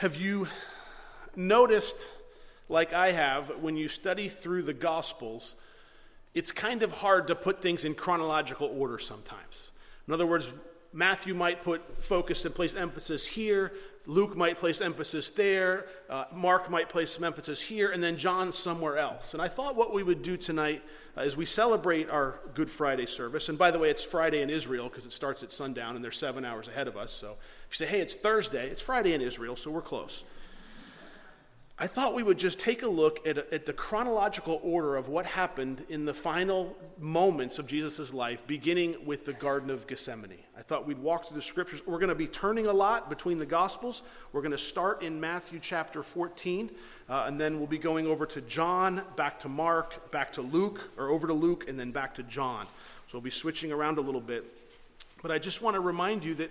Have you noticed, like I have, when you study through the Gospels, it's kind of hard to put things in chronological order sometimes. In other words, Matthew might put focus and place emphasis here, Luke might place emphasis there, uh, Mark might place some emphasis here, and then John somewhere else. And I thought what we would do tonight uh, as we celebrate our Good Friday service, and by the way, it's Friday in Israel because it starts at sundown and they're seven hours ahead of us. So if you say, hey, it's Thursday, it's Friday in Israel, so we're close. I thought we would just take a look at, at the chronological order of what happened in the final moments of Jesus' life, beginning with the Garden of Gethsemane. I thought we'd walk through the scriptures. We're going to be turning a lot between the Gospels. We're going to start in Matthew chapter 14, uh, and then we'll be going over to John, back to Mark, back to Luke, or over to Luke, and then back to John. So we'll be switching around a little bit. But I just want to remind you that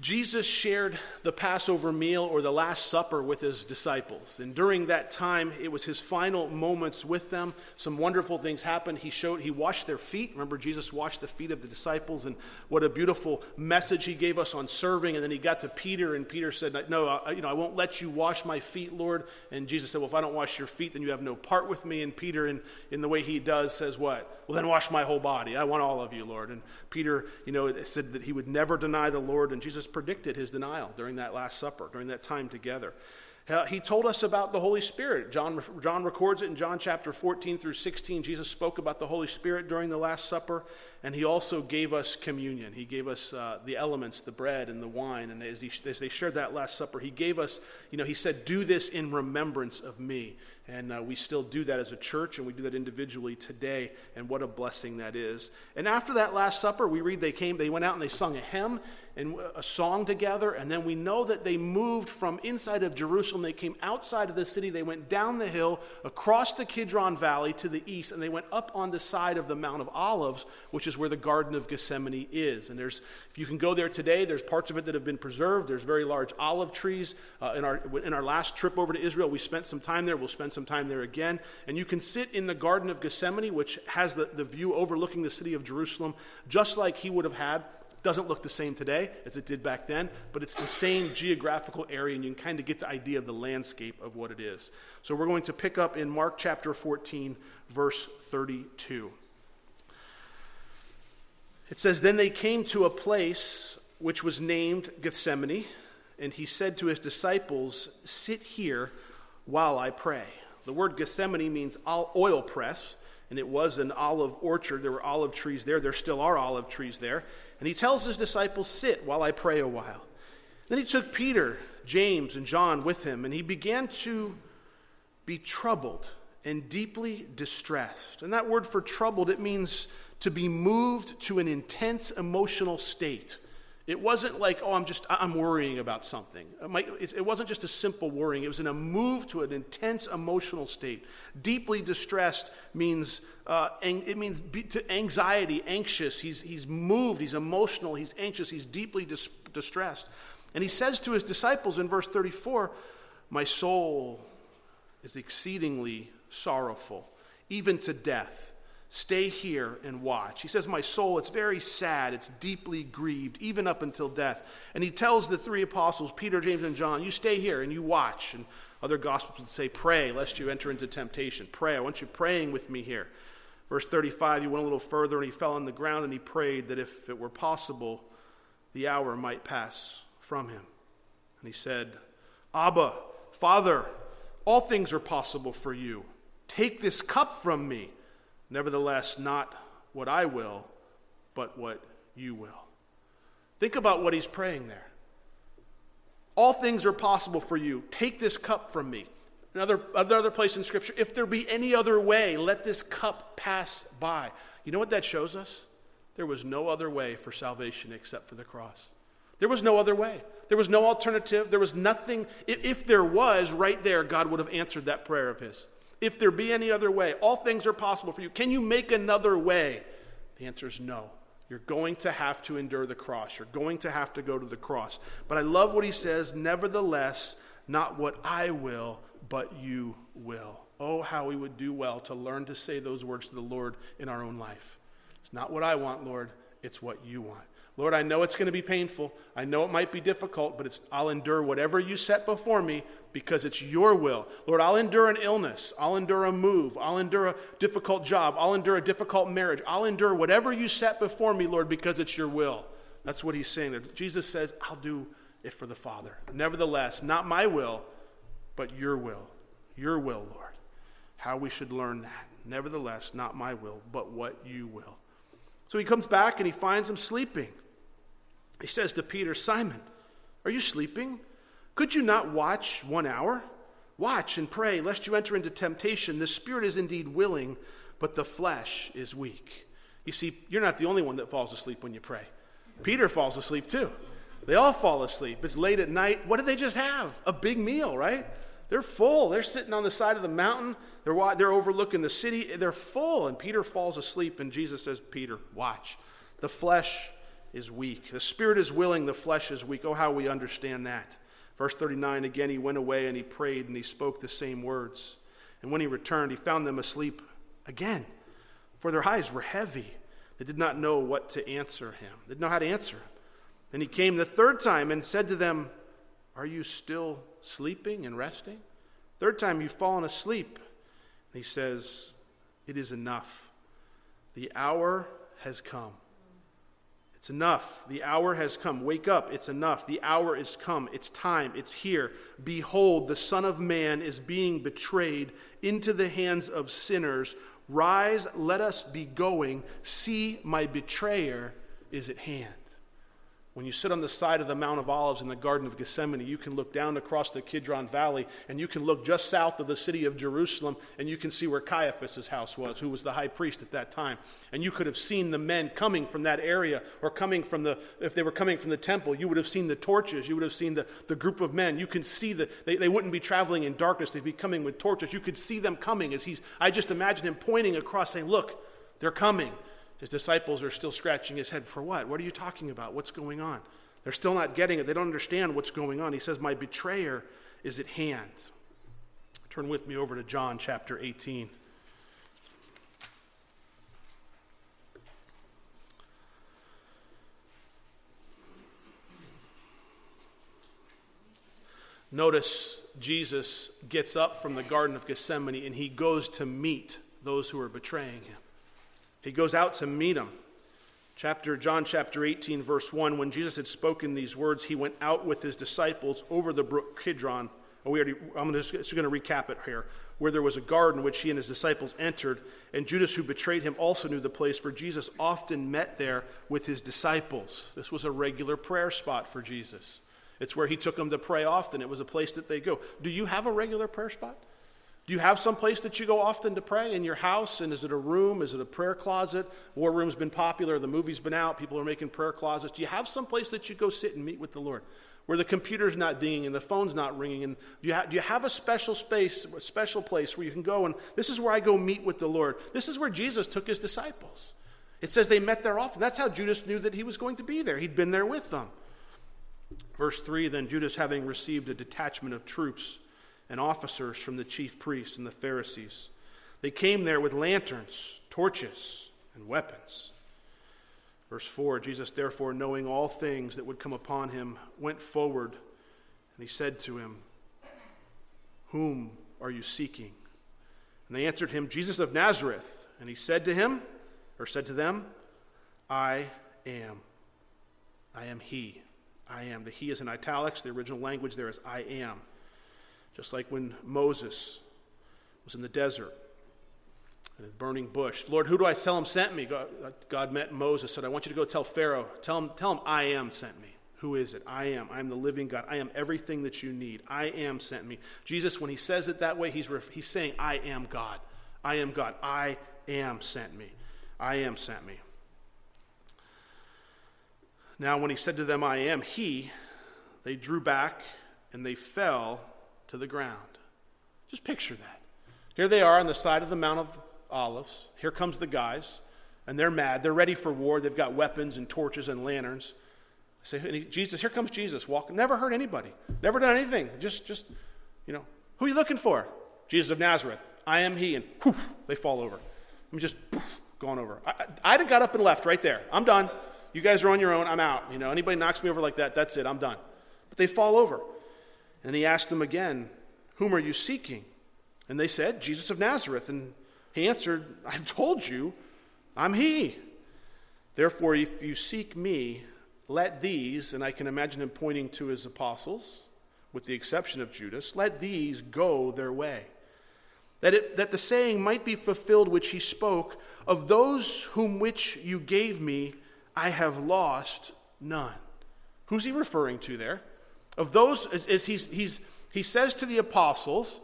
Jesus shared the Passover meal or the Last Supper with his disciples. And during that time, it was his final moments with them. Some wonderful things happened. He showed he washed their feet. Remember Jesus washed the feet of the disciples and what a beautiful message he gave us on serving. And then he got to Peter and Peter said, "No, I, you know, I won't let you wash my feet, Lord." And Jesus said, "Well, if I don't wash your feet, then you have no part with me." And Peter in in the way he does says what? Well, then wash my whole body. I want all of you, Lord. And Peter, you know, said that he would never deny the Lord and Jesus predicted his denial during that Last Supper, during that time together. He told us about the Holy Spirit. John, John records it in John chapter 14 through 16. Jesus spoke about the Holy Spirit during the Last Supper, and he also gave us communion. He gave us uh, the elements, the bread and the wine. And as, he, as they shared that Last Supper, he gave us, you know, he said, Do this in remembrance of me. And uh, we still do that as a church, and we do that individually today. And what a blessing that is. And after that Last Supper, we read they came, they went out and they sung a hymn and a song together. And then we know that they moved from inside of Jerusalem. They came outside of the city. They went down the hill, across the Kidron Valley to the east, and they went up on the side of the Mount of Olives, which is where the Garden of Gethsemane is. And there's, if you can go there today, there's parts of it that have been preserved. There's very large olive trees. Uh, in, our, in our last trip over to Israel, we spent some time there. We'll spend some time there again. And you can sit in the Garden of Gethsemane, which has the, the view overlooking the city of Jerusalem, just like he would have had doesn't look the same today as it did back then, but it's the same geographical area, and you can kind of get the idea of the landscape of what it is. So we're going to pick up in Mark chapter 14, verse 32. It says, Then they came to a place which was named Gethsemane, and he said to his disciples, Sit here while I pray. The word Gethsemane means oil press, and it was an olive orchard. There were olive trees there. There still are olive trees there. And he tells his disciples, Sit while I pray a while. Then he took Peter, James, and John with him, and he began to be troubled and deeply distressed. And that word for troubled, it means to be moved to an intense emotional state. It wasn't like, oh, I'm just, I'm worrying about something. It wasn't just a simple worrying. It was in a move to an intense emotional state. Deeply distressed means, uh, it means anxiety, anxious. He's, he's moved, he's emotional, he's anxious, he's deeply dis- distressed. And he says to his disciples in verse 34, My soul is exceedingly sorrowful, even to death. Stay here and watch. He says, My soul, it's very sad. It's deeply grieved, even up until death. And he tells the three apostles, Peter, James, and John, You stay here and you watch. And other gospels would say, Pray, lest you enter into temptation. Pray. I want you praying with me here. Verse 35, he went a little further and he fell on the ground and he prayed that if it were possible, the hour might pass from him. And he said, Abba, Father, all things are possible for you. Take this cup from me. Nevertheless, not what I will, but what you will. Think about what he's praying there. All things are possible for you. Take this cup from me. Another, another place in Scripture, if there be any other way, let this cup pass by. You know what that shows us? There was no other way for salvation except for the cross. There was no other way. There was no alternative. There was nothing. If there was, right there, God would have answered that prayer of his. If there be any other way, all things are possible for you. Can you make another way? The answer is no. You're going to have to endure the cross. You're going to have to go to the cross. But I love what he says, nevertheless, not what I will, but you will. Oh, how we would do well to learn to say those words to the Lord in our own life. It's not what I want, Lord, it's what you want. Lord, I know it's going to be painful. I know it might be difficult, but it's, I'll endure whatever you set before me because it's your will. Lord, I'll endure an illness. I'll endure a move. I'll endure a difficult job. I'll endure a difficult marriage. I'll endure whatever you set before me, Lord, because it's your will. That's what he's saying. Jesus says, I'll do it for the Father. Nevertheless, not my will, but your will. Your will, Lord. How we should learn that. Nevertheless, not my will, but what you will. So he comes back and he finds him sleeping. He says to Peter, Simon, are you sleeping? Could you not watch one hour? Watch and pray, lest you enter into temptation. The spirit is indeed willing, but the flesh is weak. You see, you're not the only one that falls asleep when you pray. Peter falls asleep too. They all fall asleep. It's late at night. What did they just have? A big meal, right? They're full. They're sitting on the side of the mountain. They're, they're overlooking the city. They're full. And Peter falls asleep, and Jesus says, Peter, watch. The flesh is weak. The spirit is willing, the flesh is weak. Oh, how we understand that. Verse 39 again, he went away and he prayed and he spoke the same words. And when he returned, he found them asleep again, for their eyes were heavy. They did not know what to answer him, they didn't know how to answer him. Then he came the third time and said to them, Are you still sleeping and resting? Third time, you've fallen asleep. And he says, It is enough. The hour has come. It's enough. The hour has come. Wake up. It's enough. The hour is come. It's time. It's here. Behold, the Son of Man is being betrayed into the hands of sinners. Rise, let us be going. See, my betrayer is at hand. When you sit on the side of the Mount of Olives in the Garden of Gethsemane, you can look down across the Kidron Valley and you can look just south of the city of Jerusalem and you can see where Caiaphas' house was, who was the high priest at that time. And you could have seen the men coming from that area or coming from the, if they were coming from the temple, you would have seen the torches. You would have seen the, the group of men. You can see that they, they wouldn't be traveling in darkness, they'd be coming with torches. You could see them coming as he's, I just imagine him pointing across saying, Look, they're coming. His disciples are still scratching his head. For what? What are you talking about? What's going on? They're still not getting it. They don't understand what's going on. He says, My betrayer is at hand. Turn with me over to John chapter 18. Notice Jesus gets up from the Garden of Gethsemane and he goes to meet those who are betraying him. He goes out to meet him. Chapter John chapter 18 verse 1 when Jesus had spoken these words he went out with his disciples over the brook Kidron. Oh, we already I'm just, just going to recap it here. Where there was a garden which he and his disciples entered and Judas who betrayed him also knew the place for Jesus often met there with his disciples. This was a regular prayer spot for Jesus. It's where he took them to pray often. It was a place that they go. Do you have a regular prayer spot? Do you have some place that you go often to pray in your house? And is it a room? Is it a prayer closet? War Room's been popular. The movie's been out. People are making prayer closets. Do you have some place that you go sit and meet with the Lord? Where the computer's not dinging and the phone's not ringing. And do you, ha- do you have a special space, a special place where you can go and this is where I go meet with the Lord? This is where Jesus took his disciples. It says they met there often. That's how Judas knew that he was going to be there. He'd been there with them. Verse 3 Then Judas, having received a detachment of troops, and officers from the chief priests and the Pharisees. They came there with lanterns, torches, and weapons. Verse 4 Jesus, therefore, knowing all things that would come upon him, went forward, and he said to him, Whom are you seeking? And they answered him, Jesus of Nazareth. And he said to him, or said to them, I am. I am he. I am. The he is in italics. The original language there is I am. Just like when Moses was in the desert in a burning bush. Lord, who do I tell him sent me? God, uh, God met Moses, said, I want you to go tell Pharaoh, tell him, tell him I am sent me. Who is it? I am. I am the living God. I am everything that you need. I am sent me. Jesus, when he says it that way, he's, ref- he's saying, I am God. I am God. I am sent me. I am sent me. Now, when he said to them, I am he, they drew back and they fell to the ground. Just picture that. Here they are on the side of the Mount of Olives. Here comes the guys, and they're mad. They're ready for war. They've got weapons and torches and lanterns. I say, Jesus, here comes Jesus. Walking, never hurt anybody. Never done anything. Just, just, you know, who are you looking for? Jesus of Nazareth. I am he. And poof, they fall over. I'm just poof, going over. I, I'd have got up and left right there. I'm done. You guys are on your own. I'm out. You know, anybody knocks me over like that, that's it. I'm done. But they fall over. And he asked them again, Whom are you seeking? And they said, Jesus of Nazareth. And he answered, I've told you, I'm he. Therefore, if you seek me, let these, and I can imagine him pointing to his apostles, with the exception of Judas, let these go their way. That, it, that the saying might be fulfilled which he spoke, of those whom which you gave me, I have lost none. Who's he referring to there? Of those, as he's, he's, he says to the apostles,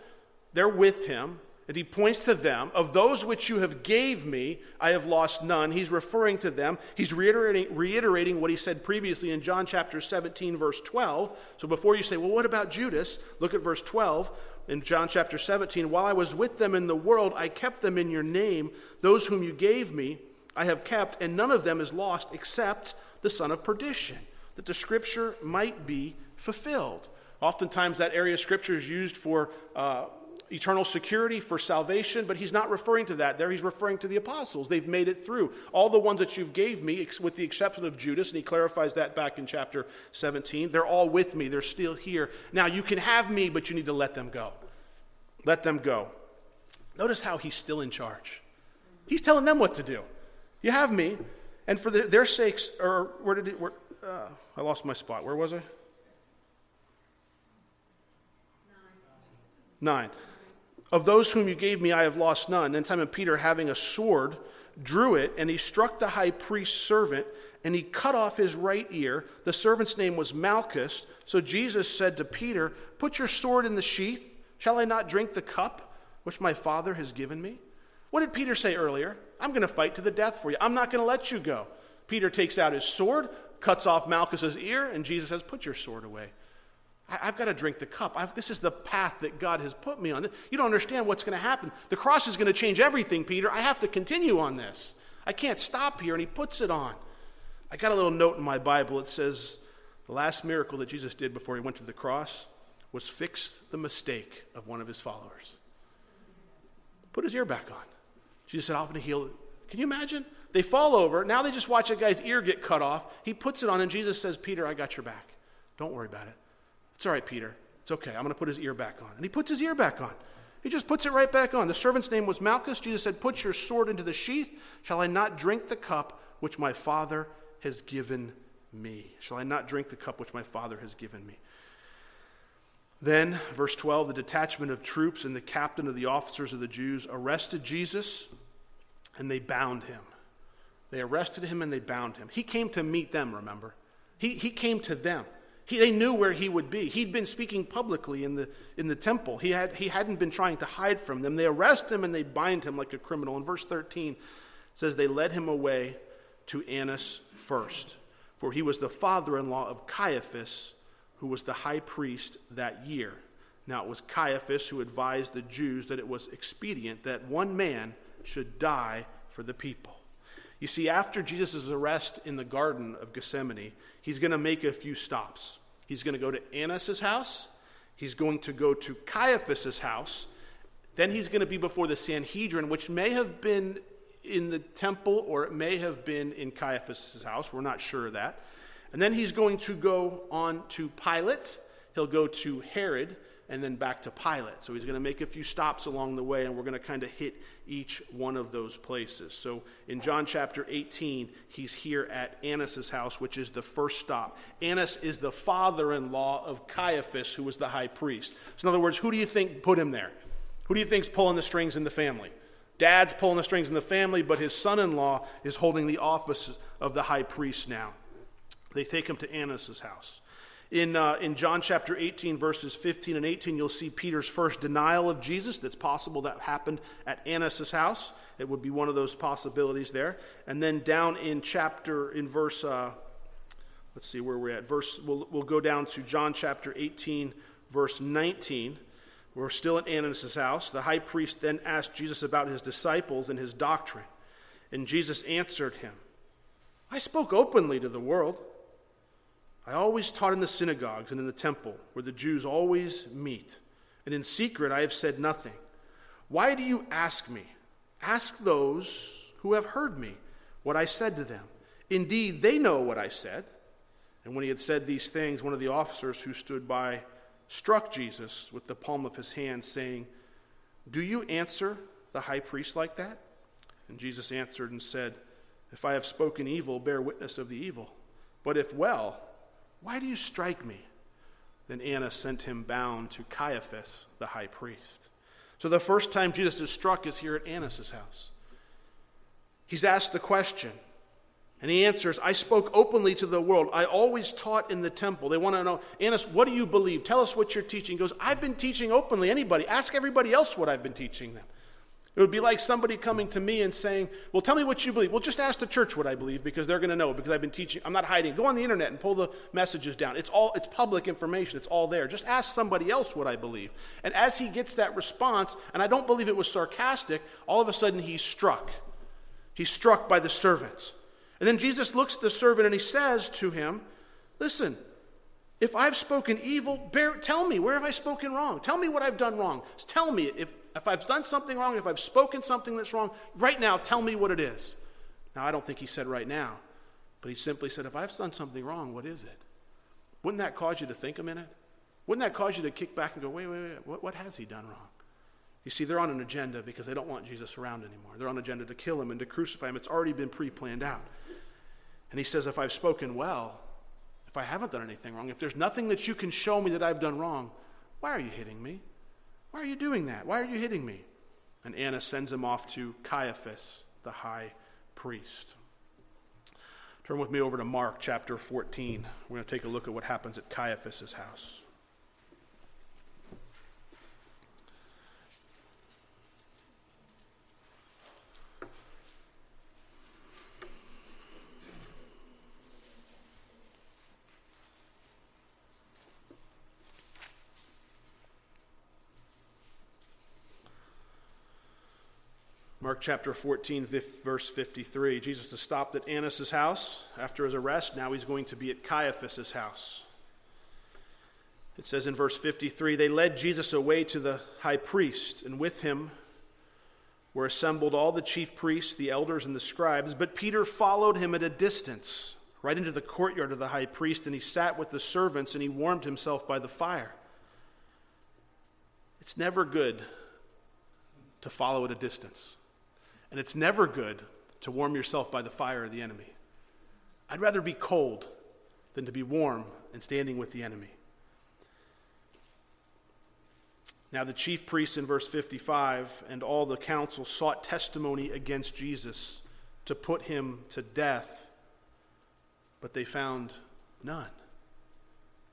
they're with him, and he points to them of those which you have gave me i have lost none. He's referring to them. He's reiterating, reiterating what he said previously in john chapter 17 verse 12 so before you say well what about judas? Look at verse 12 in john chapter 17 while i was with them in the world i kept them in your name. Those whom you gave me i have kept and none of them is lost except the son of perdition. That the scripture might be fulfilled oftentimes that area of scripture is used for uh, eternal security for salvation, but he's not referring to that there. He's referring to the apostles. They've made it through. All the ones that you've gave me, with the exception of Judas, and he clarifies that back in chapter 17, they're all with me. They're still here. Now, you can have me, but you need to let them go. Let them go. Notice how he's still in charge. He's telling them what to do. You have me, and for their, their sakes, or where did it, where, uh, I lost my spot. Where was I? Nine. Of those whom you gave me, I have lost none. Then Simon Peter, having a sword, drew it, and he struck the high priest's servant, and he cut off his right ear. The servant's name was Malchus. So Jesus said to Peter, Put your sword in the sheath. Shall I not drink the cup which my Father has given me? What did Peter say earlier? I'm going to fight to the death for you. I'm not going to let you go. Peter takes out his sword, cuts off Malchus's ear, and Jesus says, Put your sword away. I, have got to drink the cup. I've, this is the path that God has put me on. You don't understand what's going to happen. The cross is going to change everything, Peter. I have to continue on this. I can't stop here. And he puts it on. I got a little note in my Bible. It says the last miracle that Jesus did before he went to the cross was fix the mistake of one of his followers. Put his ear back on. Jesus said, I'm going to heal it. Can you imagine? They fall over. Now they just watch a guy's ear get cut off. He puts it on, and Jesus says, Peter, I got your back. Don't worry about it. It's all right, Peter. It's okay. I'm going to put his ear back on. And he puts his ear back on. He just puts it right back on. The servant's name was Malchus. Jesus said, Put your sword into the sheath. Shall I not drink the cup which my Father has given me? Shall I not drink the cup which my Father has given me? Then, verse 12, the detachment of troops and the captain of the officers of the Jews arrested Jesus and they bound him. They arrested him and they bound him. He came to meet them, remember? He, he came to them. He, they knew where he would be. He'd been speaking publicly in the, in the temple. He, had, he hadn't been trying to hide from them. They arrest him and they bind him like a criminal. In verse 13, says, They led him away to Annas first, for he was the father in law of Caiaphas, who was the high priest that year. Now it was Caiaphas who advised the Jews that it was expedient that one man should die for the people. You see, after Jesus' arrest in the Garden of Gethsemane, he's going to make a few stops. He's going to go to Annas' house, he's going to go to Caiaphas' house, then he's going to be before the Sanhedrin, which may have been in the temple or it may have been in Caiaphas' house. We're not sure of that. And then he's going to go on to Pilate, he'll go to Herod, and then back to Pilate. So he's going to make a few stops along the way, and we're going to kind of hit each one of those places. So in John chapter 18, he's here at Annas' house, which is the first stop. Annas is the father in law of Caiaphas, who was the high priest. So, in other words, who do you think put him there? Who do you think's pulling the strings in the family? Dad's pulling the strings in the family, but his son in law is holding the office of the high priest now. They take him to Annas' house. In, uh, in John chapter 18, verses 15 and 18, you'll see Peter's first denial of Jesus. That's possible that happened at Annas' house. It would be one of those possibilities there. And then down in chapter, in verse, uh, let's see where we're at. Verse, we'll, we'll go down to John chapter 18, verse 19. We're still at Annas' house. The high priest then asked Jesus about his disciples and his doctrine. And Jesus answered him, I spoke openly to the world. I always taught in the synagogues and in the temple, where the Jews always meet, and in secret I have said nothing. Why do you ask me? Ask those who have heard me what I said to them. Indeed, they know what I said. And when he had said these things, one of the officers who stood by struck Jesus with the palm of his hand, saying, Do you answer the high priest like that? And Jesus answered and said, If I have spoken evil, bear witness of the evil. But if well, why do you strike me? Then Annas sent him bound to Caiaphas, the high priest. So the first time Jesus is struck is here at Annas' house. He's asked the question, and he answers, I spoke openly to the world. I always taught in the temple. They want to know, Annas, what do you believe? Tell us what you're teaching. He goes, I've been teaching openly. Anybody, ask everybody else what I've been teaching them. It would be like somebody coming to me and saying, Well, tell me what you believe. Well, just ask the church what I believe because they're going to know because I've been teaching. I'm not hiding. Go on the internet and pull the messages down. It's all it's public information. It's all there. Just ask somebody else what I believe. And as he gets that response, and I don't believe it was sarcastic, all of a sudden he's struck. He's struck by the servants. And then Jesus looks at the servant and he says to him, Listen, if I've spoken evil, bear, tell me, where have I spoken wrong? Tell me what I've done wrong. Tell me if, if I've done something wrong, if I've spoken something that's wrong, right now, tell me what it is. Now, I don't think he said right now, but he simply said, If I've done something wrong, what is it? Wouldn't that cause you to think a minute? Wouldn't that cause you to kick back and go, Wait, wait, wait, what, what has he done wrong? You see, they're on an agenda because they don't want Jesus around anymore. They're on an agenda to kill him and to crucify him. It's already been pre planned out. And he says, If I've spoken well, if I haven't done anything wrong, if there's nothing that you can show me that I've done wrong, why are you hitting me? Why are you doing that? Why are you hitting me? And Annas sends him off to Caiaphas, the high priest. Turn with me over to Mark chapter 14. We're going to take a look at what happens at Caiaphas' house. Mark chapter 14, verse 53. Jesus has stopped at Annas' house after his arrest. Now he's going to be at Caiaphas' house. It says in verse 53 They led Jesus away to the high priest, and with him were assembled all the chief priests, the elders, and the scribes. But Peter followed him at a distance, right into the courtyard of the high priest, and he sat with the servants and he warmed himself by the fire. It's never good to follow at a distance. And it's never good to warm yourself by the fire of the enemy. I'd rather be cold than to be warm and standing with the enemy. Now, the chief priests in verse 55 and all the council sought testimony against Jesus to put him to death, but they found none.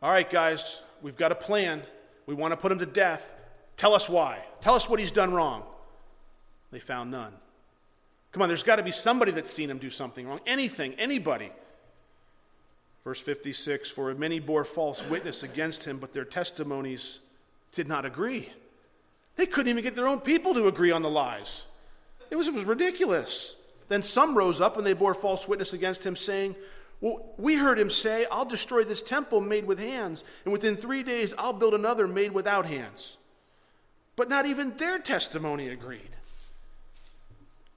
All right, guys, we've got a plan. We want to put him to death. Tell us why. Tell us what he's done wrong. They found none. Come on, there's got to be somebody that's seen him do something wrong. Anything, anybody. Verse 56 For many bore false witness against him, but their testimonies did not agree. They couldn't even get their own people to agree on the lies. It was, it was ridiculous. Then some rose up and they bore false witness against him, saying, Well, we heard him say, I'll destroy this temple made with hands, and within three days I'll build another made without hands. But not even their testimony agreed.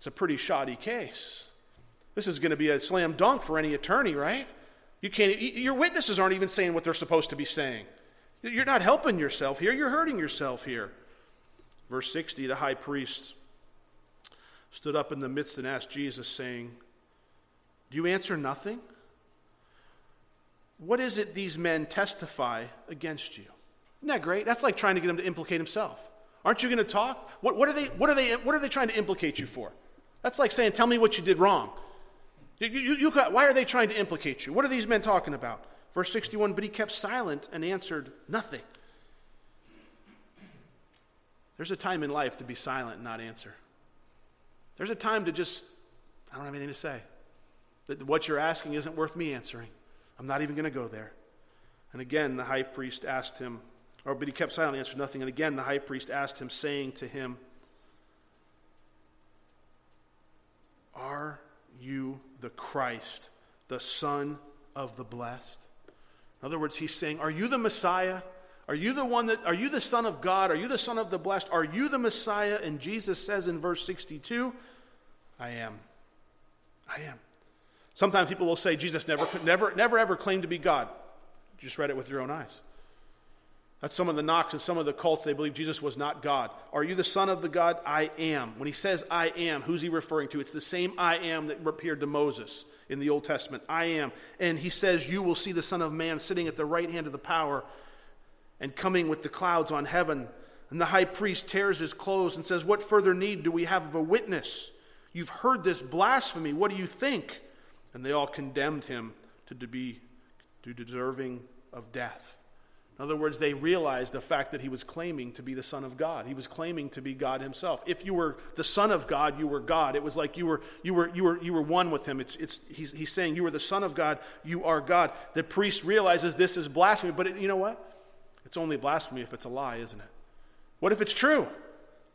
It's a pretty shoddy case. This is going to be a slam dunk for any attorney, right? You can't, your witnesses aren't even saying what they're supposed to be saying. You're not helping yourself here, you're hurting yourself here. Verse 60 the high priest stood up in the midst and asked Jesus, saying, Do you answer nothing? What is it these men testify against you? Isn't that great? That's like trying to get him to implicate himself. Aren't you going to talk? What, what, are they, what, are they, what are they trying to implicate you for? That's like saying, Tell me what you did wrong. You, you, you got, why are they trying to implicate you? What are these men talking about? Verse 61 But he kept silent and answered nothing. There's a time in life to be silent and not answer. There's a time to just, I don't have anything to say. That what you're asking isn't worth me answering. I'm not even going to go there. And again, the high priest asked him, or but he kept silent and answered nothing. And again, the high priest asked him, saying to him, Are you the Christ, the Son of the blessed? In other words, he's saying, Are you the Messiah? Are you the one that, are you the Son of God? Are you the Son of the blessed? Are you the Messiah? And Jesus says in verse 62, I am. I am. Sometimes people will say Jesus never, never, never ever claimed to be God. Just read it with your own eyes. That's some of the knocks and some of the cults. They believe Jesus was not God. Are you the Son of the God? I am. When he says I am, who's he referring to? It's the same I am that appeared to Moses in the Old Testament. I am. And he says, You will see the Son of Man sitting at the right hand of the power and coming with the clouds on heaven. And the high priest tears his clothes and says, What further need do we have of a witness? You've heard this blasphemy. What do you think? And they all condemned him to be to deserving of death. In other words, they realized the fact that he was claiming to be the Son of God. He was claiming to be God himself. If you were the Son of God, you were God. It was like you were, you were, you were, you were one with him. It's, it's, he's, he's saying, You are the Son of God, you are God. The priest realizes this is blasphemy, but it, you know what? It's only blasphemy if it's a lie, isn't it? What if it's true?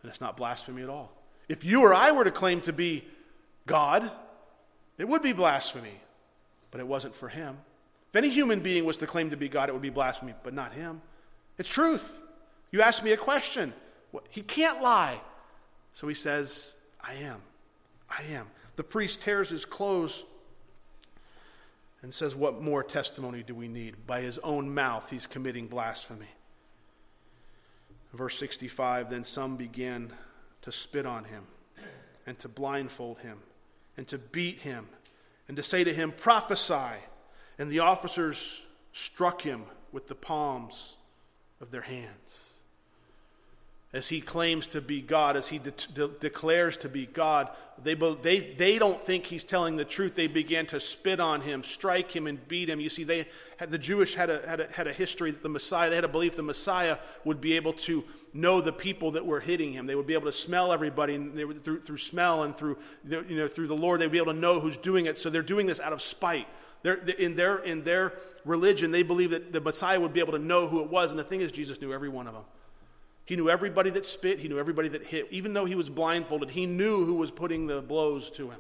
Then it's not blasphemy at all. If you or I were to claim to be God, it would be blasphemy, but it wasn't for him. If any human being was to claim to be God, it would be blasphemy, but not him. It's truth. You ask me a question. He can't lie. So he says, I am. I am. The priest tears his clothes and says, What more testimony do we need? By his own mouth, he's committing blasphemy. Verse 65 Then some began to spit on him, and to blindfold him, and to beat him, and to say to him, Prophesy. And the officers struck him with the palms of their hands. As he claims to be God, as he de- de- declares to be God, they, they, they don't think he's telling the truth. They began to spit on him, strike him, and beat him. You see, they had, the Jewish had a, had, a, had a history that the Messiah, they had a belief the Messiah would be able to know the people that were hitting him. They would be able to smell everybody and they would, through, through smell and through, you know, through the Lord, they'd be able to know who's doing it. So they're doing this out of spite. They're, in, their, in their religion, they believe that the Messiah would be able to know who it was. And the thing is, Jesus knew every one of them. He knew everybody that spit, he knew everybody that hit. Even though he was blindfolded, he knew who was putting the blows to him.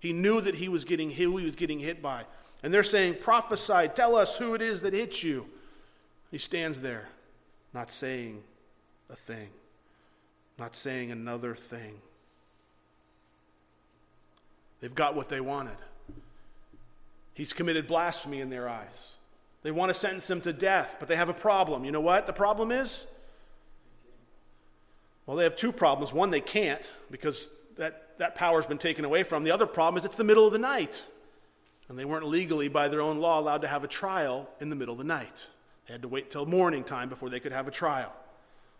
He knew that he was getting who he was getting hit by. And they're saying, Prophesy, tell us who it is that hit you. He stands there, not saying a thing, not saying another thing. They've got what they wanted. He's committed blasphemy in their eyes. They want to sentence him to death, but they have a problem. You know what the problem is? Well, they have two problems. One, they can't because that, that power's been taken away from them. The other problem is it's the middle of the night. And they weren't legally, by their own law, allowed to have a trial in the middle of the night. They had to wait till morning time before they could have a trial.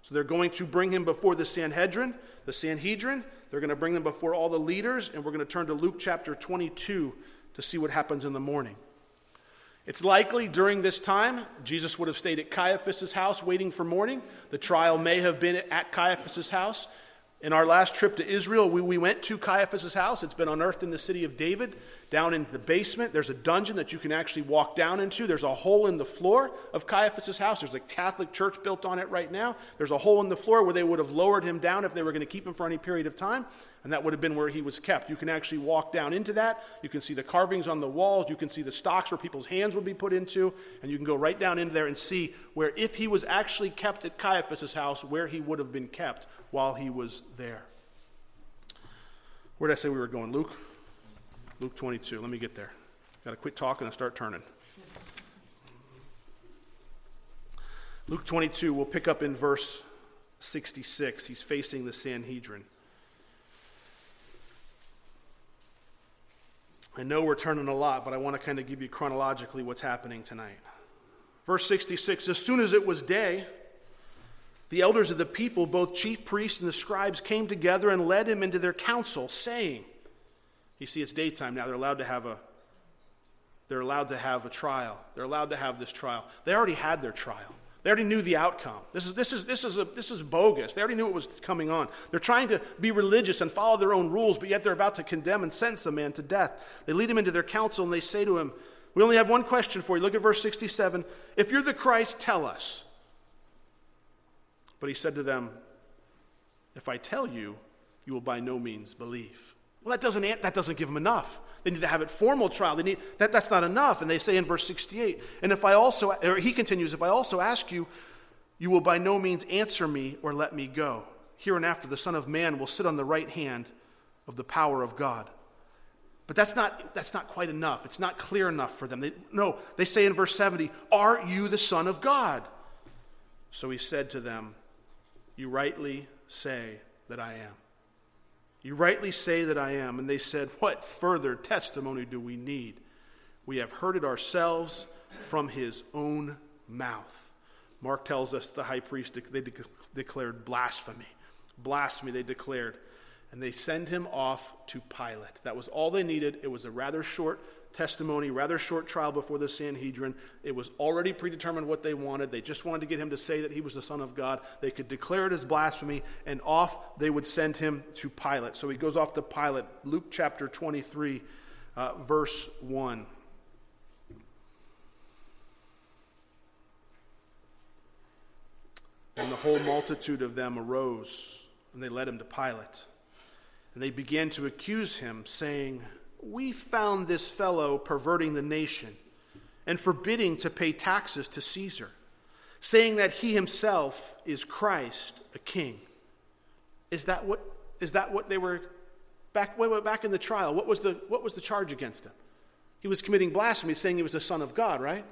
So they're going to bring him before the Sanhedrin, the Sanhedrin. They're going to bring him before all the leaders, and we're going to turn to Luke chapter 22 to see what happens in the morning. It's likely during this time, Jesus would have stayed at Caiaphas' house waiting for morning. The trial may have been at Caiaphas' house. In our last trip to Israel, we, we went to Caiaphas' house. It's been unearthed in the city of David. Down in the basement, there's a dungeon that you can actually walk down into. There's a hole in the floor of Caiaphas' house. There's a Catholic church built on it right now. There's a hole in the floor where they would have lowered him down if they were going to keep him for any period of time, and that would have been where he was kept. You can actually walk down into that. You can see the carvings on the walls. You can see the stocks where people's hands would be put into, and you can go right down into there and see where, if he was actually kept at Caiaphas' house, where he would have been kept while he was there. Where did I say we were going? Luke? Luke 22. Let me get there. Got to quit talking and start turning. Luke 22, we'll pick up in verse 66. He's facing the Sanhedrin. I know we're turning a lot, but I want to kind of give you chronologically what's happening tonight. Verse 66 As soon as it was day, the elders of the people, both chief priests and the scribes, came together and led him into their council, saying, You see, it's daytime now. They're allowed to have a they're allowed to have a trial. They're allowed to have this trial. They already had their trial. They already knew the outcome. This is, this, is, this, is a, this is bogus. They already knew what was coming on. They're trying to be religious and follow their own rules, but yet they're about to condemn and sentence a man to death. They lead him into their council and they say to him, We only have one question for you. Look at verse 67. If you're the Christ, tell us. But he said to them, If I tell you, you will by no means believe. Well, that doesn't, that doesn't give them enough. They need to have it formal trial. They need, that, that's not enough. And they say in verse 68, and if I also, or he continues, if I also ask you, you will by no means answer me or let me go. Here and after, the Son of Man will sit on the right hand of the power of God. But that's not, that's not quite enough. It's not clear enough for them. They, no, they say in verse 70, Are you the Son of God? So he said to them, You rightly say that I am. You rightly say that I am. And they said, What further testimony do we need? We have heard it ourselves from his own mouth. Mark tells us the high priest they declared blasphemy. Blasphemy, they declared and they send him off to Pilate. That was all they needed. It was a rather short testimony, rather short trial before the Sanhedrin. It was already predetermined what they wanted. They just wanted to get him to say that he was the Son of God. They could declare it as blasphemy, and off they would send him to Pilate. So he goes off to Pilate. Luke chapter 23, uh, verse 1. And the whole multitude of them arose, and they led him to Pilate. And they began to accuse him, saying, We found this fellow perverting the nation and forbidding to pay taxes to Caesar, saying that he himself is Christ, a king. Is that what, is that what they were back, back in the trial? What was the, what was the charge against him? He was committing blasphemy, saying he was the Son of God, right?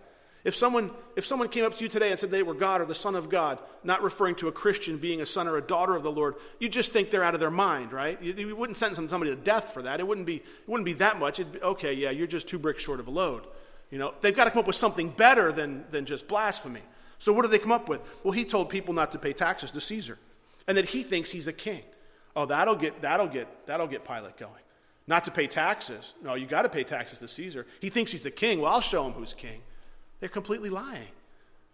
If someone, if someone came up to you today and said they were God or the Son of God, not referring to a Christian being a son or a daughter of the Lord, you just think they're out of their mind, right? You, you wouldn't sentence somebody to death for that. It wouldn't be, it wouldn't be that much. Be, okay, yeah, you're just two bricks short of a load. You know, they've got to come up with something better than, than just blasphemy. So what do they come up with? Well, he told people not to pay taxes to Caesar, and that he thinks he's a king. Oh, that'll get that'll get that'll get Pilate going. Not to pay taxes. No, you got to pay taxes to Caesar. He thinks he's the king. Well, I'll show him who's king. They're completely lying.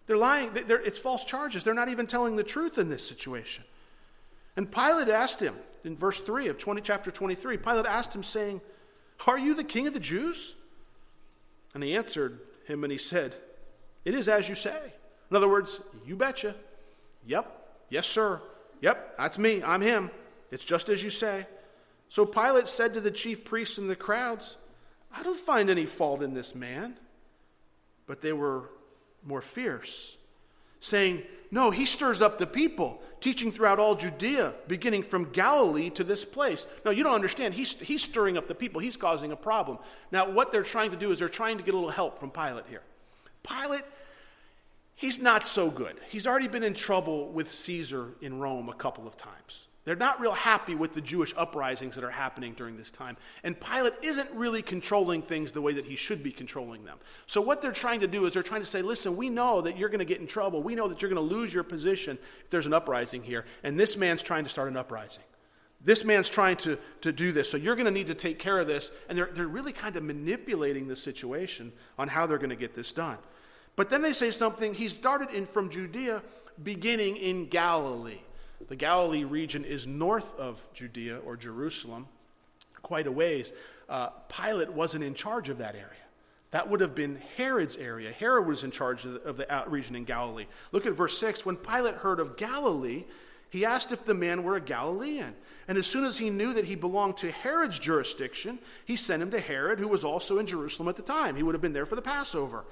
They're lying. They're, it's false charges. They're not even telling the truth in this situation. And Pilate asked him in verse 3 of 20, chapter 23, Pilate asked him, saying, Are you the king of the Jews? And he answered him and he said, It is as you say. In other words, you betcha. Yep. Yes, sir. Yep, that's me. I'm him. It's just as you say. So Pilate said to the chief priests and the crowds, I don't find any fault in this man but they were more fierce, saying, No, he stirs up the people, teaching throughout all Judea, beginning from Galilee to this place. No, you don't understand. He's, he's stirring up the people, he's causing a problem. Now, what they're trying to do is they're trying to get a little help from Pilate here. Pilate, he's not so good. He's already been in trouble with Caesar in Rome a couple of times. They're not real happy with the Jewish uprisings that are happening during this time. And Pilate isn't really controlling things the way that he should be controlling them. So, what they're trying to do is they're trying to say, listen, we know that you're going to get in trouble. We know that you're going to lose your position if there's an uprising here. And this man's trying to start an uprising. This man's trying to, to do this. So, you're going to need to take care of this. And they're, they're really kind of manipulating the situation on how they're going to get this done. But then they say something. He started in from Judea, beginning in Galilee. The Galilee region is north of Judea or Jerusalem, quite a ways. Uh, Pilate wasn't in charge of that area. That would have been Herod's area. Herod was in charge of the, of the region in Galilee. Look at verse 6. When Pilate heard of Galilee, he asked if the man were a Galilean. And as soon as he knew that he belonged to Herod's jurisdiction, he sent him to Herod, who was also in Jerusalem at the time. He would have been there for the Passover.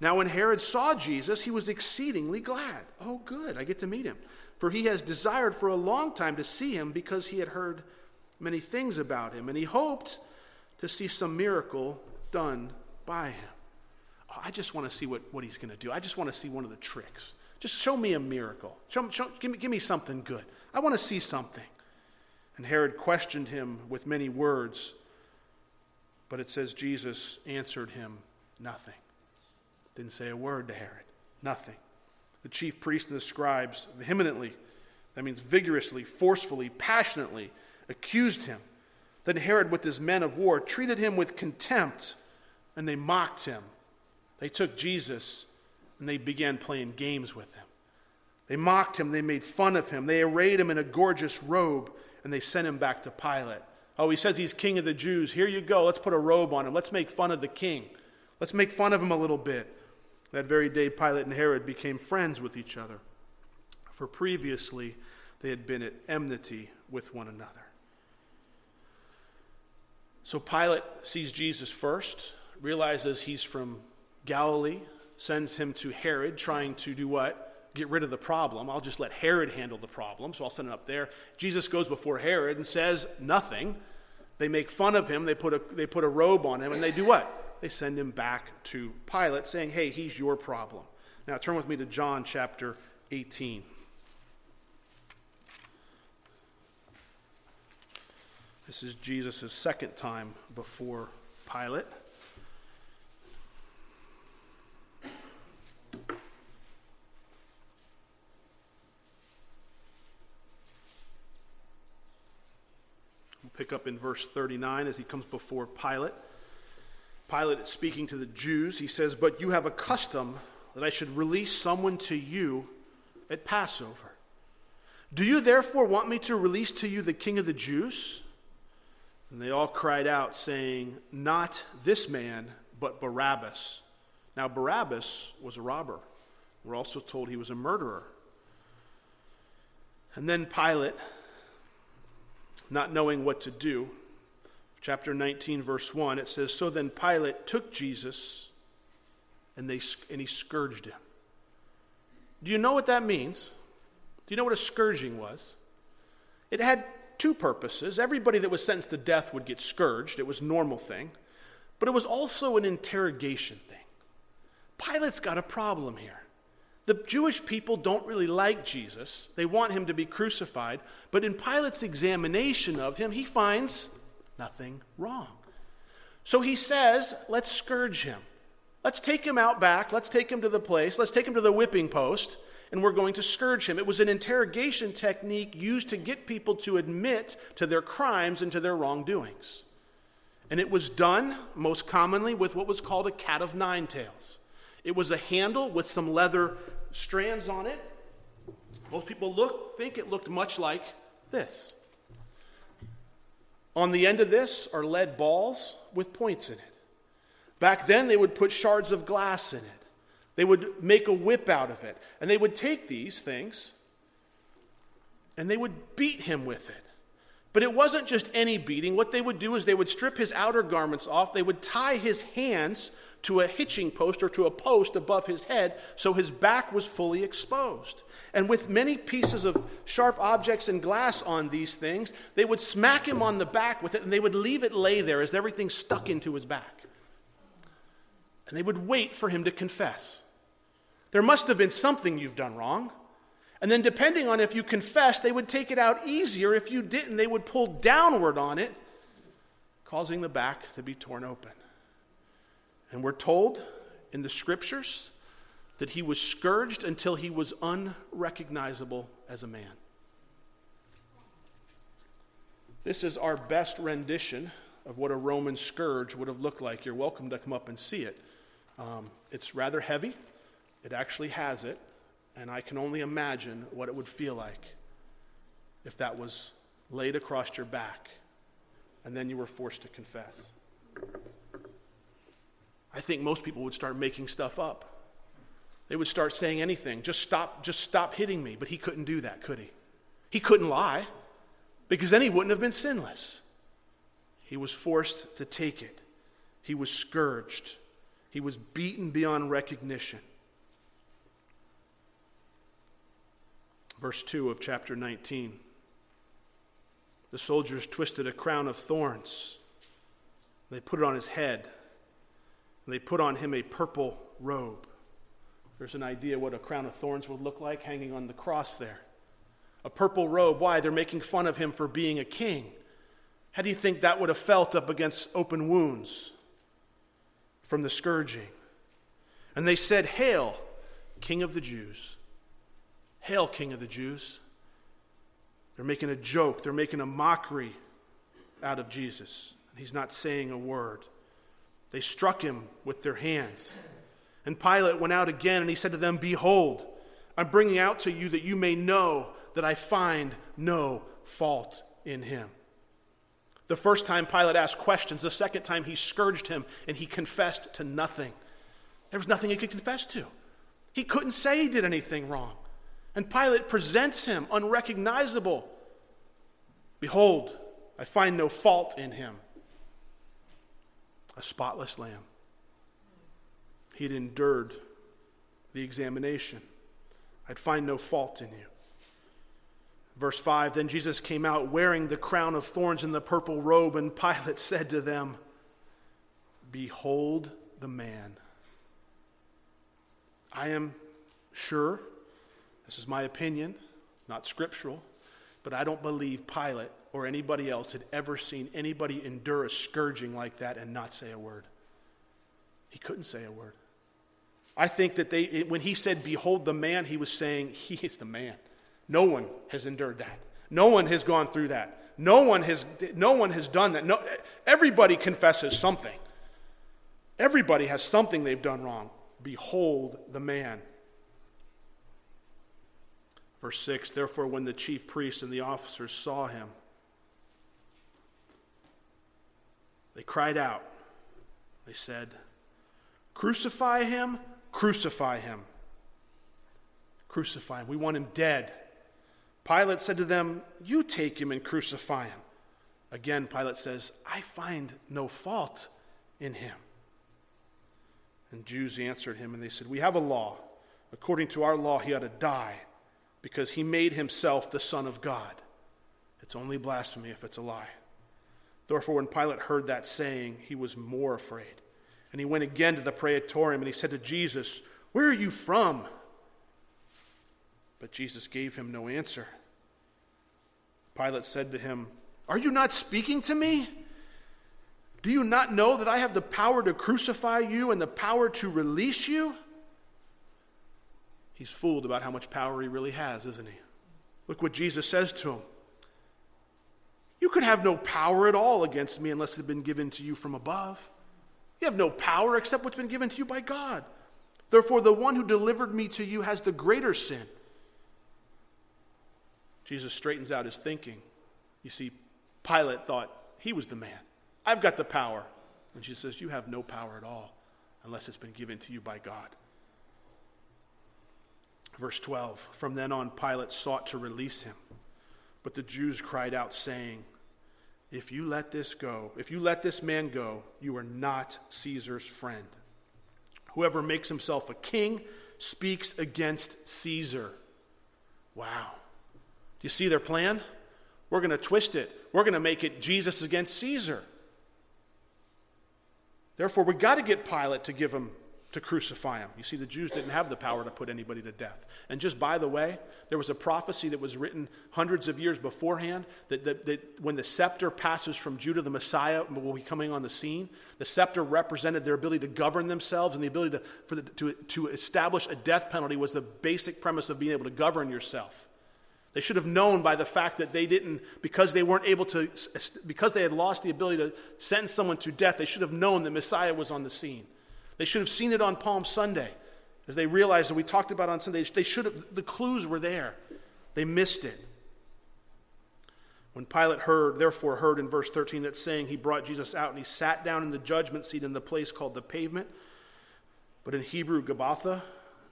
Now, when Herod saw Jesus, he was exceedingly glad. Oh, good, I get to meet him for he has desired for a long time to see him because he had heard many things about him, and he hoped to see some miracle done by him. Oh, I just want to see what, what he's going to do. I just want to see one of the tricks. Just show me a miracle. Show, show, give, me, give me something good. I want to see something. And Herod questioned him with many words, but it says Jesus answered him nothing. Didn't say a word to Herod. Nothing the chief priests and the scribes vehemently, that means vigorously, forcefully, passionately, accused him. Then Herod, with his men of war, treated him with contempt, and they mocked him. They took Jesus and they began playing games with him. They mocked him, they made fun of him, they arrayed him in a gorgeous robe, and they sent him back to Pilate. Oh, he says he's king of the Jews. Here you go. Let's put a robe on him. Let's make fun of the king. Let's make fun of him a little bit. That very day, Pilate and Herod became friends with each other, for previously they had been at enmity with one another. So Pilate sees Jesus first, realizes he's from Galilee, sends him to Herod, trying to do what? Get rid of the problem. I'll just let Herod handle the problem, so I'll send it up there. Jesus goes before Herod and says nothing. They make fun of him, they put, a, they put a robe on him, and they do what? They send him back to Pilate saying, hey, he's your problem. Now turn with me to John chapter 18. This is Jesus' second time before Pilate. We'll pick up in verse 39 as he comes before Pilate. Pilate is speaking to the Jews. He says, But you have a custom that I should release someone to you at Passover. Do you therefore want me to release to you the king of the Jews? And they all cried out, saying, Not this man, but Barabbas. Now, Barabbas was a robber. We're also told he was a murderer. And then Pilate, not knowing what to do, chapter 19, verse 1, it says, So then Pilate took Jesus and, they, and he scourged him. Do you know what that means? Do you know what a scourging was? It had two purposes. Everybody that was sentenced to death would get scourged, it was a normal thing. But it was also an interrogation thing. Pilate's got a problem here. The Jewish people don't really like Jesus. They want him to be crucified. But in Pilate's examination of him, he finds nothing wrong. So he says, let's scourge him. Let's take him out back. Let's take him to the place. Let's take him to the whipping post, and we're going to scourge him. It was an interrogation technique used to get people to admit to their crimes and to their wrongdoings. And it was done most commonly with what was called a cat of nine tails. It was a handle with some leather strands on it. Most people look, think it looked much like this. On the end of this are lead balls with points in it. Back then, they would put shards of glass in it. They would make a whip out of it. And they would take these things and they would beat him with it. But it wasn't just any beating. What they would do is they would strip his outer garments off, they would tie his hands to a hitching post or to a post above his head so his back was fully exposed. And with many pieces of sharp objects and glass on these things, they would smack him on the back with it and they would leave it lay there as everything stuck into his back and they would wait for him to confess. There must have been something you've done wrong. And then, depending on if you confessed, they would take it out easier. If you didn't, they would pull downward on it, causing the back to be torn open. And we're told in the scriptures that he was scourged until he was unrecognizable as a man. This is our best rendition of what a Roman scourge would have looked like. You're welcome to come up and see it. Um, it's rather heavy, it actually has it, and I can only imagine what it would feel like if that was laid across your back and then you were forced to confess. I think most people would start making stuff up. They would start saying anything, just stop, just stop hitting me. But he couldn't do that, could he? He couldn't lie, because then he wouldn't have been sinless. He was forced to take it. He was scourged. He was beaten beyond recognition. Verse 2 of chapter 19. The soldiers twisted a crown of thorns. They put it on his head. And they put on him a purple robe. There's an idea what a crown of thorns would look like hanging on the cross there. A purple robe. Why? They're making fun of him for being a king. How do you think that would have felt up against open wounds? from the scourging. And they said, Hail, King of the Jews. Hail, King of the Jews. They're making a joke, they're making a mockery out of Jesus. He's not saying a word. They struck him with their hands. And Pilate went out again and he said to them, Behold, I'm bringing out to you that you may know that I find no fault in him. The first time Pilate asked questions, the second time he scourged him and he confessed to nothing. There was nothing he could confess to. He couldn't say he did anything wrong. And Pilate presents him unrecognizable. Behold, I find no fault in him. A spotless lamb. He had endured the examination. I'd find no fault in you. Verse 5 Then Jesus came out wearing the crown of thorns and the purple robe, and Pilate said to them, Behold the man. I am sure, this is my opinion, not scriptural, but I don't believe Pilate or anybody else had ever seen anybody endure a scourging like that and not say a word. He couldn't say a word. I think that they, when he said, Behold the man, he was saying, He is the man. No one has endured that. No one has gone through that. No one has, no one has done that. No, everybody confesses something. Everybody has something they've done wrong. Behold the man. Verse 6 Therefore, when the chief priests and the officers saw him, they cried out. They said, Crucify him, crucify him. Crucify him. We want him dead. Pilate said to them, You take him and crucify him. Again, Pilate says, I find no fault in him. And Jews answered him, and they said, We have a law. According to our law, he ought to die because he made himself the Son of God. It's only blasphemy if it's a lie. Therefore, when Pilate heard that saying, he was more afraid. And he went again to the praetorium and he said to Jesus, Where are you from? But Jesus gave him no answer. Pilate said to him, Are you not speaking to me? Do you not know that I have the power to crucify you and the power to release you? He's fooled about how much power he really has, isn't he? Look what Jesus says to him. You could have no power at all against me unless it had been given to you from above. You have no power except what's been given to you by God. Therefore, the one who delivered me to you has the greater sin. Jesus straightens out his thinking. You see, Pilate thought he was the man. I've got the power. And Jesus says, You have no power at all unless it's been given to you by God. Verse 12 From then on, Pilate sought to release him. But the Jews cried out, saying, If you let this go, if you let this man go, you are not Caesar's friend. Whoever makes himself a king speaks against Caesar. Wow. Do you see their plan? We're going to twist it. We're going to make it Jesus against Caesar. Therefore, we got to get Pilate to give him to crucify him. You see, the Jews didn't have the power to put anybody to death. And just by the way, there was a prophecy that was written hundreds of years beforehand that, that, that, when the scepter passes from Judah, the Messiah will be coming on the scene. The scepter represented their ability to govern themselves, and the ability to, for the, to, to establish a death penalty was the basic premise of being able to govern yourself. They should have known by the fact that they didn't, because they weren't able to, because they had lost the ability to sentence someone to death, they should have known that Messiah was on the scene. They should have seen it on Palm Sunday. As they realized that we talked about on Sunday, they should have, the clues were there. They missed it. When Pilate heard, therefore heard in verse 13 that saying, he brought Jesus out and he sat down in the judgment seat in the place called the pavement, but in Hebrew, Gabbatha,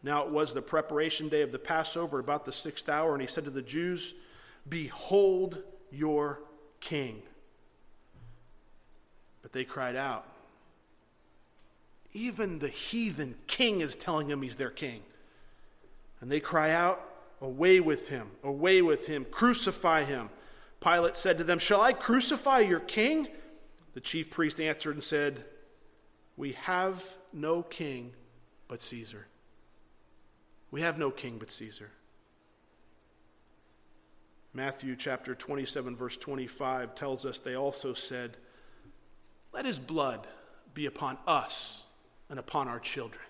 now it was the preparation day of the Passover, about the sixth hour, and he said to the Jews, Behold your king. But they cried out. Even the heathen king is telling him he's their king. And they cry out, Away with him, away with him, crucify him. Pilate said to them, Shall I crucify your king? The chief priest answered and said, We have no king but Caesar. We have no king but Caesar. Matthew chapter 27, verse 25 tells us they also said, Let his blood be upon us and upon our children.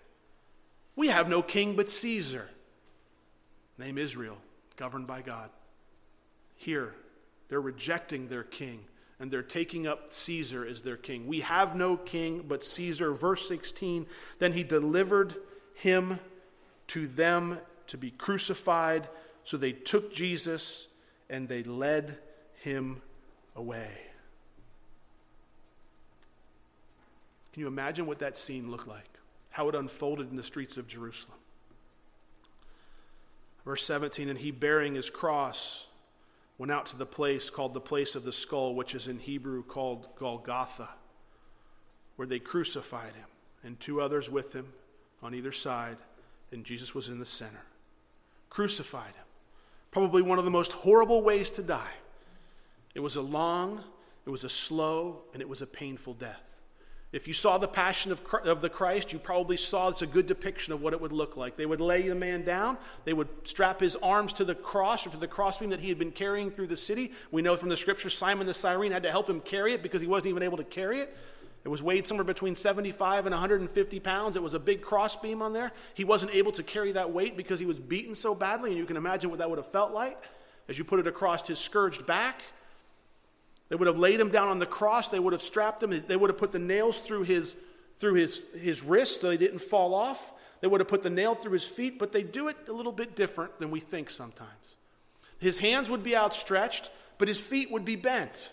We have no king but Caesar. Name Israel, governed by God. Here, they're rejecting their king and they're taking up Caesar as their king. We have no king but Caesar. Verse 16 Then he delivered him to them to be crucified. So they took Jesus and they led him away. Can you imagine what that scene looked like? How it unfolded in the streets of Jerusalem. Verse 17 And he, bearing his cross, went out to the place called the place of the skull, which is in Hebrew called Golgotha, where they crucified him, and two others with him on either side and Jesus was in the center. Crucified him. Probably one of the most horrible ways to die. It was a long, it was a slow, and it was a painful death. If you saw the Passion of, of the Christ, you probably saw it's a good depiction of what it would look like. They would lay the man down, they would strap his arms to the cross or to the crossbeam that he had been carrying through the city. We know from the scripture Simon the Cyrene had to help him carry it because he wasn't even able to carry it. It was weighed somewhere between 75 and 150 pounds. It was a big crossbeam on there. He wasn't able to carry that weight because he was beaten so badly, and you can imagine what that would have felt like as you put it across his scourged back. They would have laid him down on the cross. They would have strapped him. They would have put the nails through his, through his, his wrists so they didn't fall off. They would have put the nail through his feet, but they do it a little bit different than we think sometimes. His hands would be outstretched, but his feet would be bent.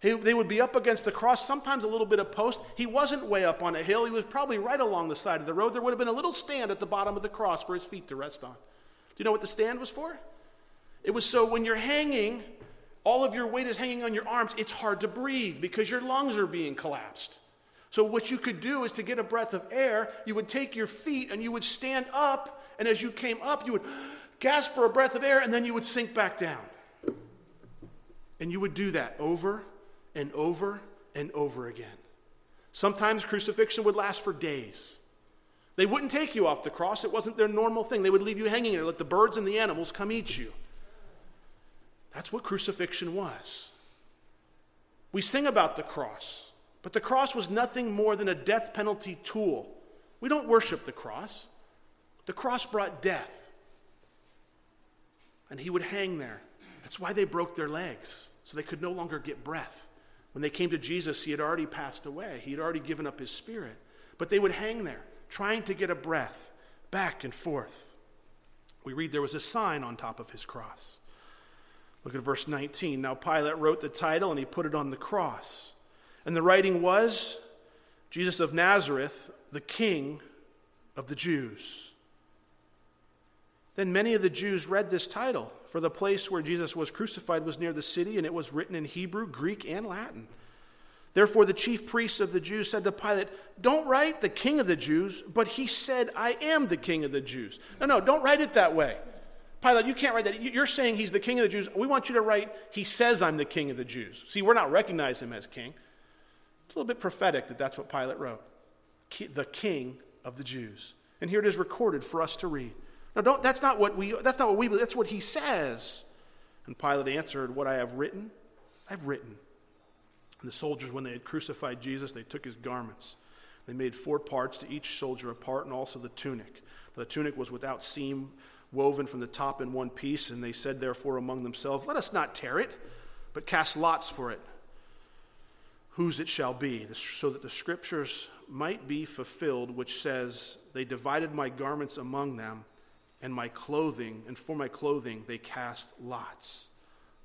He, they would be up against the cross, sometimes a little bit of post. He wasn't way up on a hill. He was probably right along the side of the road. There would have been a little stand at the bottom of the cross for his feet to rest on. Do you know what the stand was for? It was so when you're hanging all of your weight is hanging on your arms, it's hard to breathe because your lungs are being collapsed. So, what you could do is to get a breath of air, you would take your feet and you would stand up, and as you came up, you would gasp for a breath of air, and then you would sink back down. And you would do that over and over and over again. Sometimes crucifixion would last for days. They wouldn't take you off the cross, it wasn't their normal thing. They would leave you hanging there, let the birds and the animals come eat you. That's what crucifixion was. We sing about the cross, but the cross was nothing more than a death penalty tool. We don't worship the cross. The cross brought death. And he would hang there. That's why they broke their legs, so they could no longer get breath. When they came to Jesus, he had already passed away, he had already given up his spirit. But they would hang there, trying to get a breath, back and forth. We read there was a sign on top of his cross. Look at verse 19. Now Pilate wrote the title and he put it on the cross. And the writing was Jesus of Nazareth, the King of the Jews. Then many of the Jews read this title, for the place where Jesus was crucified was near the city, and it was written in Hebrew, Greek, and Latin. Therefore, the chief priests of the Jews said to Pilate, Don't write the king of the Jews, but he said, I am the king of the Jews. No, no, don't write it that way. Pilate, you can't write that. You're saying he's the king of the Jews. We want you to write, he says I'm the king of the Jews. See, we're not recognizing him as king. It's a little bit prophetic that that's what Pilate wrote. The king of the Jews. And here it is recorded for us to read. Now, don't, that's, not what we, that's not what we believe, that's what he says. And Pilate answered, What I have written, I've written. And the soldiers, when they had crucified Jesus, they took his garments. They made four parts to each soldier a part, and also the tunic. The tunic was without seam woven from the top in one piece, and they said, therefore, among themselves, Let us not tear it, but cast lots for it, whose it shall be, so that the scriptures might be fulfilled, which says, They divided my garments among them, and my clothing, and for my clothing they cast lots.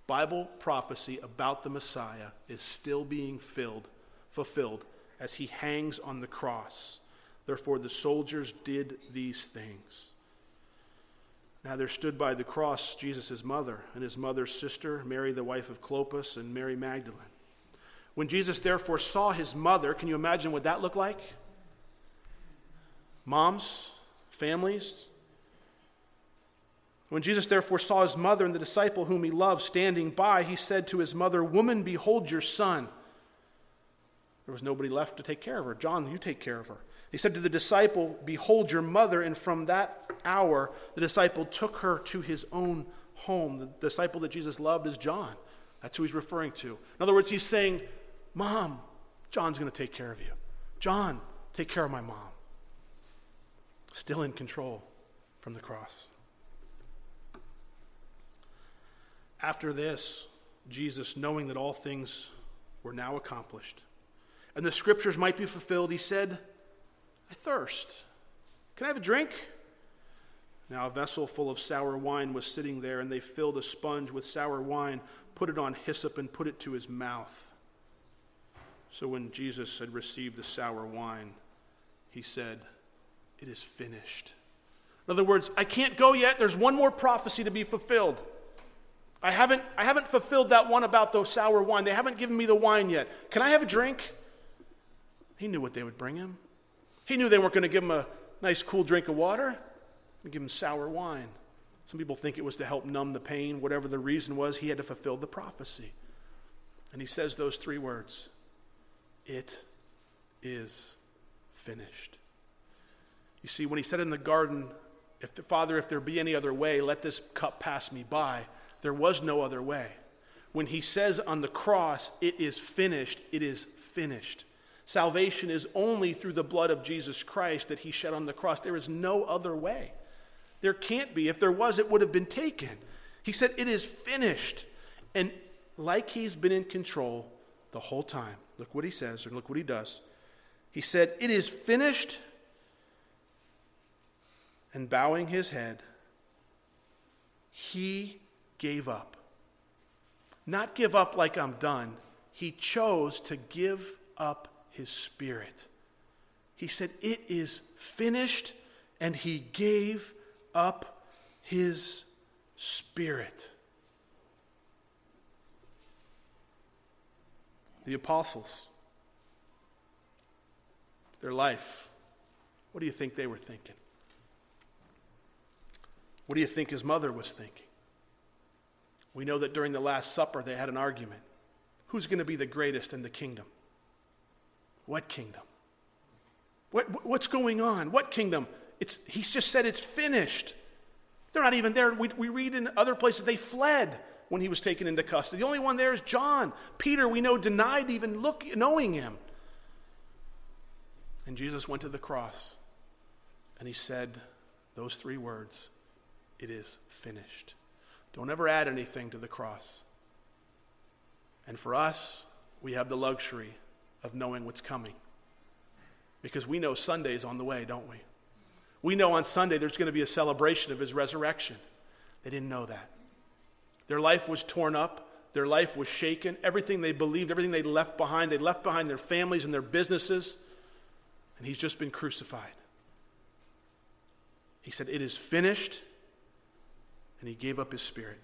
Bible prophecy about the Messiah is still being filled, fulfilled as he hangs on the cross. Therefore, the soldiers did these things. Now there stood by the cross Jesus' mother and his mother's sister, Mary, the wife of Clopas, and Mary Magdalene. When Jesus therefore saw his mother, can you imagine what that looked like? Moms, families. When Jesus therefore saw his mother and the disciple whom he loved standing by, he said to his mother, Woman, behold your son. There was nobody left to take care of her. John, you take care of her. He said to the disciple, Behold your mother. And from that hour, the disciple took her to his own home. The disciple that Jesus loved is John. That's who he's referring to. In other words, he's saying, Mom, John's going to take care of you. John, take care of my mom. Still in control from the cross. After this, Jesus, knowing that all things were now accomplished, and the scriptures might be fulfilled, he said, I thirst. Can I have a drink? Now, a vessel full of sour wine was sitting there, and they filled a sponge with sour wine, put it on hyssop, and put it to his mouth. So when Jesus had received the sour wine, he said, It is finished. In other words, I can't go yet. There's one more prophecy to be fulfilled. I haven't, I haven't fulfilled that one about the sour wine. They haven't given me the wine yet. Can I have a drink? He knew what they would bring him. He knew they weren't going to give him a nice, cool drink of water give him sour wine. Some people think it was to help numb the pain. Whatever the reason was, he had to fulfill the prophecy. And he says those three words It is finished. You see, when he said in the garden, if the, Father, if there be any other way, let this cup pass me by, there was no other way. When he says on the cross, it is finished, it is finished. Salvation is only through the blood of Jesus Christ that he shed on the cross. There is no other way. There can't be. If there was, it would have been taken. He said, It is finished. And like he's been in control the whole time, look what he says, and look what he does. He said, It is finished. And bowing his head, he gave up. Not give up like I'm done. He chose to give up his spirit. He said, It is finished, and he gave up his spirit. The apostles, their life, what do you think they were thinking? What do you think his mother was thinking? We know that during the Last Supper they had an argument. Who's going to be the greatest in the kingdom? What kingdom? What, what's going on? What kingdom? It's, he's just said it's finished. They're not even there. We, we read in other places they fled when he was taken into custody. The only one there is John. Peter, we know, denied even look, knowing him. And Jesus went to the cross and he said those three words It is finished. Don't ever add anything to the cross. And for us, we have the luxury of knowing what's coming. Because we know Sunday's on the way, don't we? We know on Sunday there's going to be a celebration of his resurrection. They didn't know that. Their life was torn up, their life was shaken. Everything they believed, everything they left behind, they left behind their families and their businesses. And he's just been crucified. He said, It is finished. And he gave up his spirit.